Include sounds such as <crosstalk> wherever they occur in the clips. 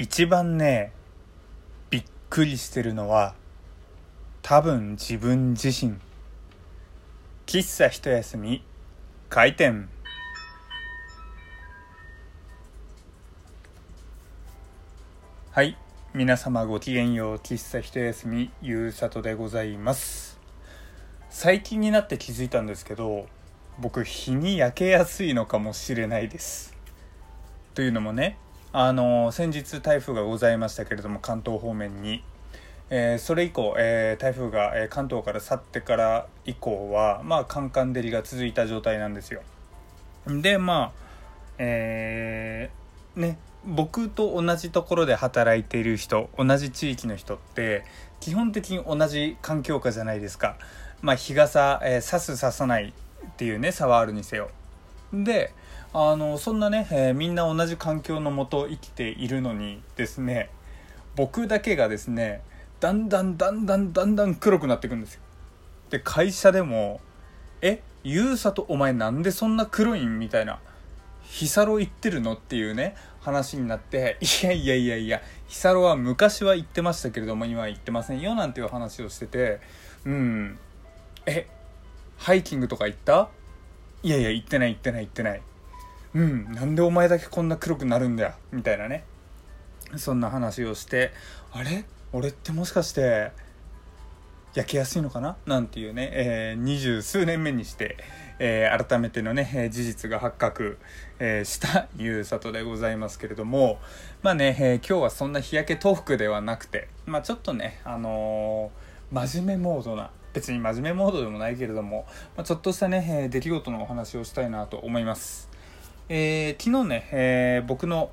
一番ねびっくりしてるのは多分自分自身。喫茶一休み開店。はい皆様ごきげんよう喫茶一休みゆうさとでございます。最近になって気づいたんですけど僕日に焼けやすいのかもしれないです。というのもねあの先日台風がございましたけれども関東方面に、えー、それ以降、えー、台風が、え、関東から去ってから以降はまあカンカン照りが続いた状態なんですよ。でまあえー、ね僕と同じところで働いている人同じ地域の人って基本的に同じ環境下じゃないですか。まあ日傘、えー、差す差さないっていうね差はあるにせよ。であのそんなね、えー、みんな同じ環境のもと生きているのにですね僕だけがですねだんだんだんだんだんだん黒くなっていくんですよで会社でも「えゆうさとお前なんでそんな黒いん?」みたいな「ヒサロ行ってるの?」っていうね話になって「いやいやいやいやヒサロは昔は行ってましたけれども今は行ってませんよ」なんていう話をしててうんえハイキングとか行った？いやいや行ってない行ってない行ってないうん。なんでお前だけこんな黒くなるんだよ。みたいなね。そんな話をしてあれ？俺ってもしかして焼けやすいのかな？なんていうね、えー、二十数年目にして、えー、改めてのね、事実が発覚、えー、したゆうさとでございますけれども、まあね、え、今日はそんな日焼け東福ではなくて、まあちょっとね、あの、真面目モードな、別に真面目モードでもないけれども、まあ、ちょっとしたね、えー、出来事のお話をしたいなと思います。えー、昨日ね、えー、僕の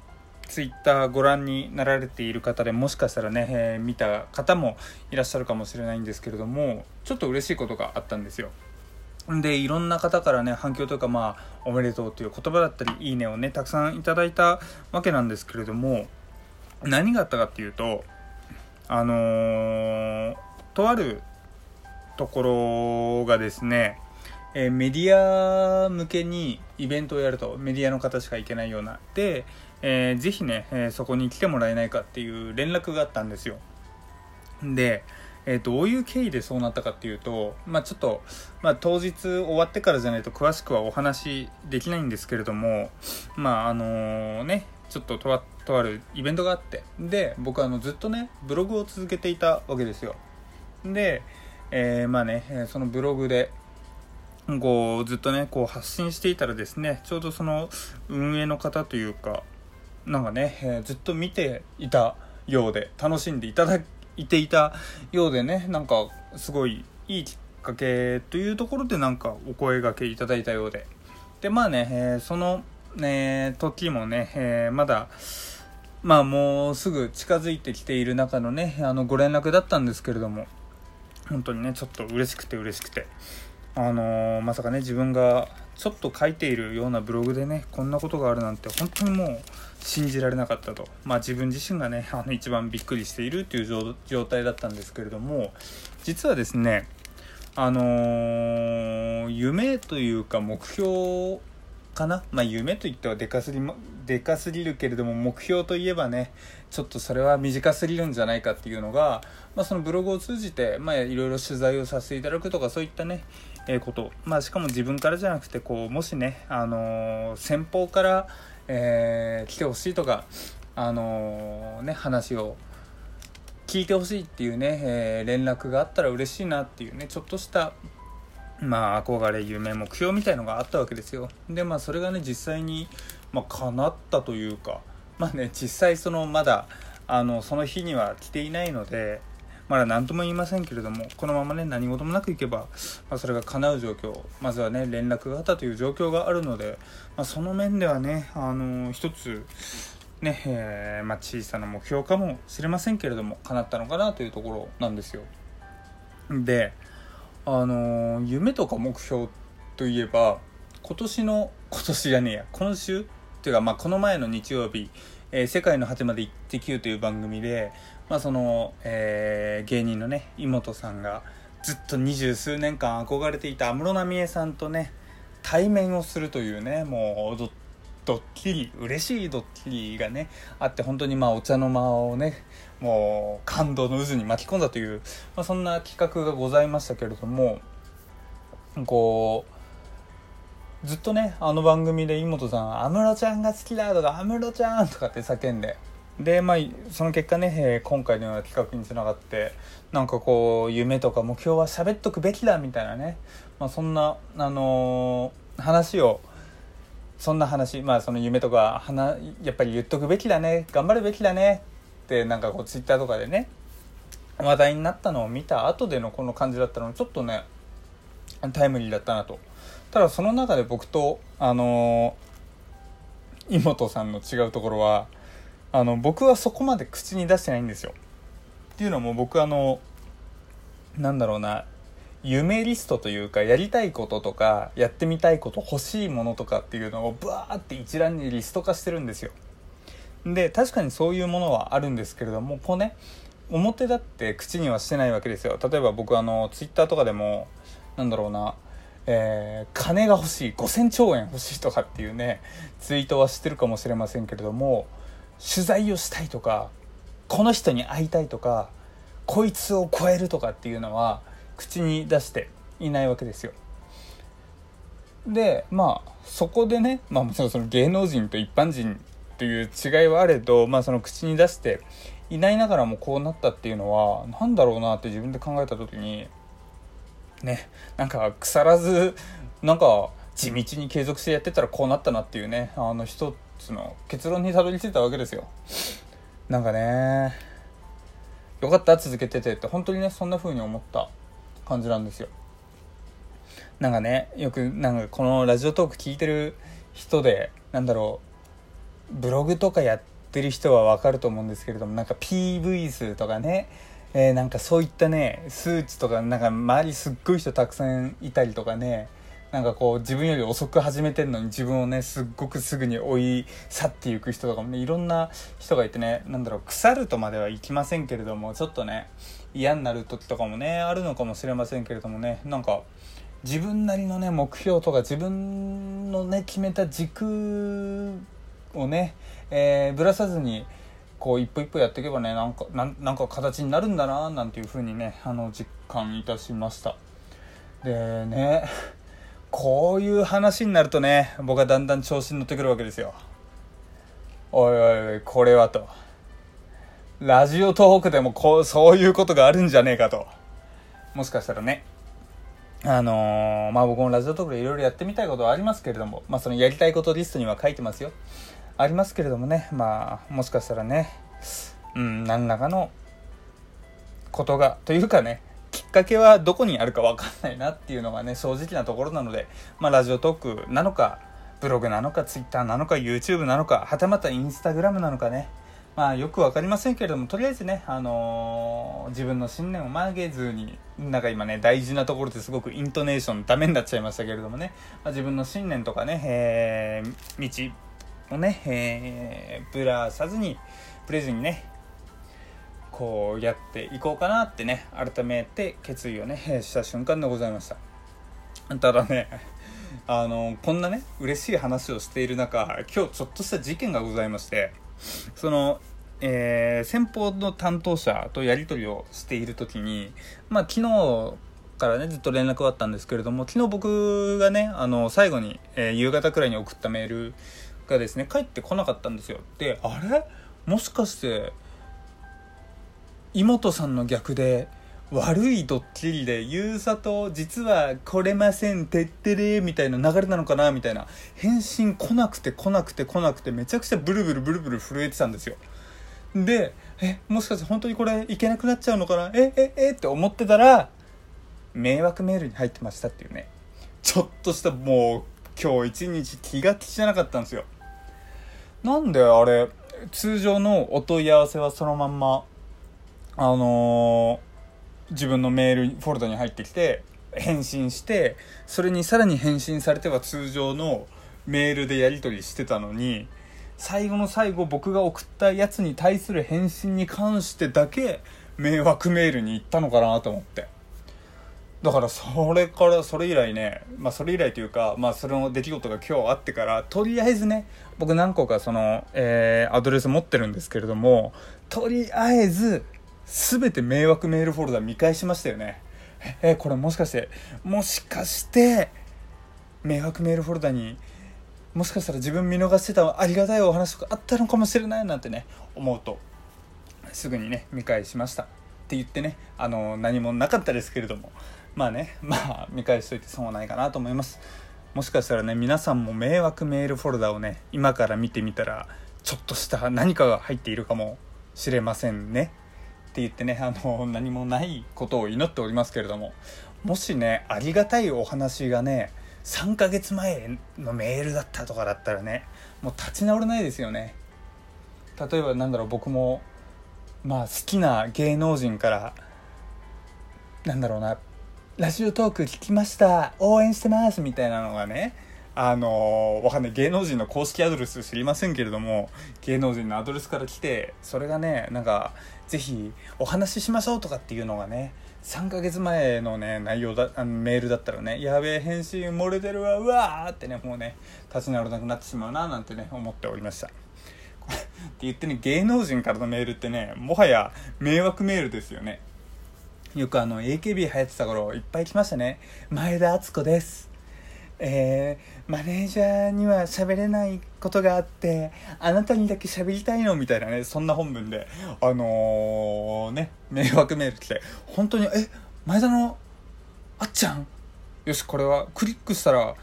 ツイッターご覧になられている方でもしかしたらね、えー、見た方もいらっしゃるかもしれないんですけれどもちょっと嬉しいことがあったんですよ。でいろんな方からね反響というかまあおめでとうという言葉だったりいいねをねたくさんいただいたわけなんですけれども何があったかっていうとあのー、とあるところがですねえー、メディア向けにイベントをやるとメディアの方しか行けないような。で、えー、ぜひね、えー、そこに来てもらえないかっていう連絡があったんですよ。で、えー、どういう経緯でそうなったかっていうと、まあ、ちょっと、まあ、当日終わってからじゃないと詳しくはお話できないんですけれどもまああのねちょっととあるイベントがあってで僕はあのずっとねブログを続けていたわけですよ。で、えー、まあねそのブログでこうずっとねこう発信していたらですねちょうどその運営の方というかなんかね、えー、ずっと見ていたようで楽しんでいただいていたようでねなんかすごいいいきっかけというところでなんかお声がけいただいたようで。でまあね、えー、その、ね、時もね、えー、まだまあもうすぐ近づいてきている中のねあのご連絡だったんですけれども本当にねちょっと嬉しくて嬉しくて。あのー、まさかね自分がちょっと書いているようなブログでねこんなことがあるなんて本当にもう信じられなかったと。まあ自分自身がね <laughs> あの一番びっくりしているという状態だったんですけれども実はですねあのー、夢というか目標かな、まあ、夢といってはでかすぎ、でかすぎるけれども目標といえばねちょっとそれは短すぎるんじゃないかっていうのが、まあ、そのブログを通じて、まあ、いろいろ取材をさせていただくとかそういったね、えー、こと、まあ、しかも自分からじゃなくてこうもしね、あのー、先方から、えー、来てほしいとか、あのね、話を聞いてほしいっていうね、え連絡があったら嬉しいなっていうねちょっとしたまあ憧れ夢目標みたいのがあったわけですよ。でまあそれがね実際に、まあ、叶ったというかまあね実際そのまだあのその日には来ていないのでまだ何とも言いませんけれどもこのままね何事もなくいけば、まあ、それが叶う状況まずはね連絡があったという状況があるので、まあ、その面ではねあの一つねえー、まあ、小さな目標かもしれませんけれども叶ったのかなというところなんですよ。であの夢とか目標といえば今年の今年じゃねえや今週っていうかまあこの前の日曜日「えー、世界の果てまで行ってきゅう」という番組で、まあそのえー、芸人のね妹さんがずっと二十数年間憧れていた安室奈美恵さんとね対面をするというねもうドッキリ嬉しいドッキリがねあって本当にまあお茶の間をねもう感動の渦に巻き込んだという、まあ、そんな企画がございましたけれどもこうずっとねあの番組で妹さん「安室ちゃんが好きだ」とか「安室ちゃん」とかって叫んででまあその結果ね、え、今回のような企画につながってなんかこう夢とか目標は喋っとくべきだみたいなね、まあ、そんな、あのー、話をそんな話まあその夢とかやっぱり言っとくべきだね。頑張るべきだね。ってなんかこうツイッターとかでね話題になったのを見た後でのこの感じだったのちょっとねタイムリーだったなと。ただその中で僕とあのー、妹さんの違うところはあの僕はそこまで口に出してないんですよ。っていうのも僕あのなんだろうな夢リストというかやりたいこととかやってみたいこと欲しいものとかっていうのをバーって一覧にリスト化してるんですよ。で確かにそういうものはあるんですけれどもこうね表だって口にはしてないわけですよ。例えば僕あのツイッターとかでもなんだろうなえー、金が欲しい5000兆円欲しいとかっていうねツイートはしてるかもしれませんけれども取材をしたいとかこの人に会いたいとかこいつを超えるとかっていうのは口に出していないわけですよ。でまあそこでね、まあ、もちろんその芸能人と一般人という違いはあれど、まあ、その口に出していないながらもこうなったっていうのは何だろうなって自分で考えた時にねなんか腐らずなんか地道に継続してやってたらこうなったなっていうねあの一つの結論にたどり着いたわけですよなんかねよかった続けててって本当にねそんな風に思った感じなんですよ。なんかねよくなんかこのラジオトーク聞いてる人でなんだろうブログとかやってる人はわかると思うんですけれどもなんか PV 数とかねえー、なんかそういったね数値とかなんか周りすっごい人たくさんいたりとかねなんかこう自分より遅く始めてるのに自分をねすっごくすぐに追い去っていく人とかもねいろんな人がいてねなんだろう腐るとまではいきませんけれどもちょっとね嫌になる時とかもねあるのかもしれませんけれどもねなんか自分なりのね目標とか自分のね決めた軸をね、えー、ぶらさずにこう一歩一歩やっていけばねなんかなんか形になるんだななんていうふうにねあの実感いたしました。でねこういう話になるとね僕はだんだん調子に乗ってくるわけですよ。おいおいおいこれはと。ラジオトークでもこうそういうことがあるんじゃねえかと。もしかしたらね。あのー、まあ僕もラジオトークでいろいろやってみたいことはありますけれども。まあそのやりたいことリストには書いてますよ。ありますけれどもね。まあもしかしたらね。うん何らかのことがというかね。きっかけはどこにあるか分かんないなっていうのがね正直なところなので、まあ、ラジオトークなのかブログなのかツイッターなのか YouTube なのかはたまたインスタグラムなのかね。まあよく分かりませんけれどもとりあえずね、あのー、自分の信念を曲げずになんか今ね大事なところですごくイントネーションダメになっちゃいましたけれどもね、まあ、自分の信念とかね、えー、道をね、えー、ぶらさずにブレずにねこうやっていこうかなってね改めて決意をねした瞬間でございました。ただねあのこんなね嬉しい話をしている中今日ちょっとした事件がございまして。そのえー、先方の担当者とやり取りをしている時に、まあ、昨日からねずっと連絡があったんですけれども昨日僕がねあの最後に、えー、夕方くらいに送ったメールがですね帰ってこなかったんですよ。であれ？もしかして妹さんの逆で悪いドッキリでゆうさと実は来れませんてってれみたいな流れなのかなみたいな返信来なくて来なくて来なくてめちゃくちゃブルブルブルブル震えてたんですよ。でえもしかして本当にこれいけなくなっちゃうのかな？えええって思ってたら迷惑メールに入ってましたっていうね。ちょっとしたもう今日一日気が気じゃなかったんですよ。なんであれ通常のお問い合わせはそのまんまあのー、自分のメールフォルダに入ってきて返信してそれにさらに返信されては通常のメールでやり取りしてたのに最後の最後僕が送ったやつに対する返信に関してだけ迷惑メールに行ったのかなと思って。だからそれからそれ以来ねまあそれ以来というかまあその出来事が今日あってからとりあえずね僕何個かその、えー、アドレス持ってるんですけれどもとりあえず全て迷惑メールフォルダ見返しましたよね。えこれもしかしてもしかして迷惑メールフォルダにもしかしたら自分見逃してたありがたいお話とかあったのかもしれないなんてね思うとすぐにね見返しました。って言ってねあの何もなかったですけれども。まあねまあ見返しといて損はないかなと思います。もしかしたらね皆さんも迷惑メールフォルダをね今から見てみたらちょっとした何かが入っているかもしれませんね。って言ってねあの何もないことを祈っておりますけれどももしねありがたいお話がね3ヶ月前のメールだったとかだったらねもう立ち直れないですよね。例えばなんだろう僕もまあ好きな芸能人からなんだろうなラジオトーク聞きました応援してますみたいなのがねあのわかんない。芸能人の公式アドレス知りませんけれども芸能人のアドレスから来てそれがねなんかぜひお話ししましょうとかっていうのがね3ヶ月前のね内容だあのメールだったらねやべえ返信漏れてるわうわーってねもうね立ち直らなくなってしまうななんてね思っておりました。って言ってね芸能人からのメールってねもはや迷惑メールですよね。よくあの AKB 流行ってた頃いっぱい来ましたね。前田敦子です。えー、マネージャーには喋れないことがあってあなたにだけ喋りたいの？みたいなねそんな本文であのー、ね迷惑メール来て本当にえ前田のあっちゃん？よしこれはクリックしたら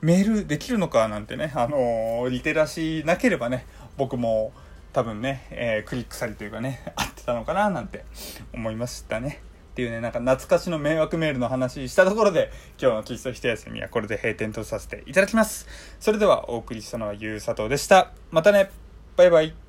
メールできるのか？なんてねあのー、リテラシーなければね僕も多分ね、えー、クリックされというかね合ってたのかな？なんて思いましたね。っていうね、なんか懐かしの迷惑メールの話したところで、今日の喫茶一休みはこれで閉店とさせていただきます。それではお送りしたのはゆうさとうでした。またねバイバイ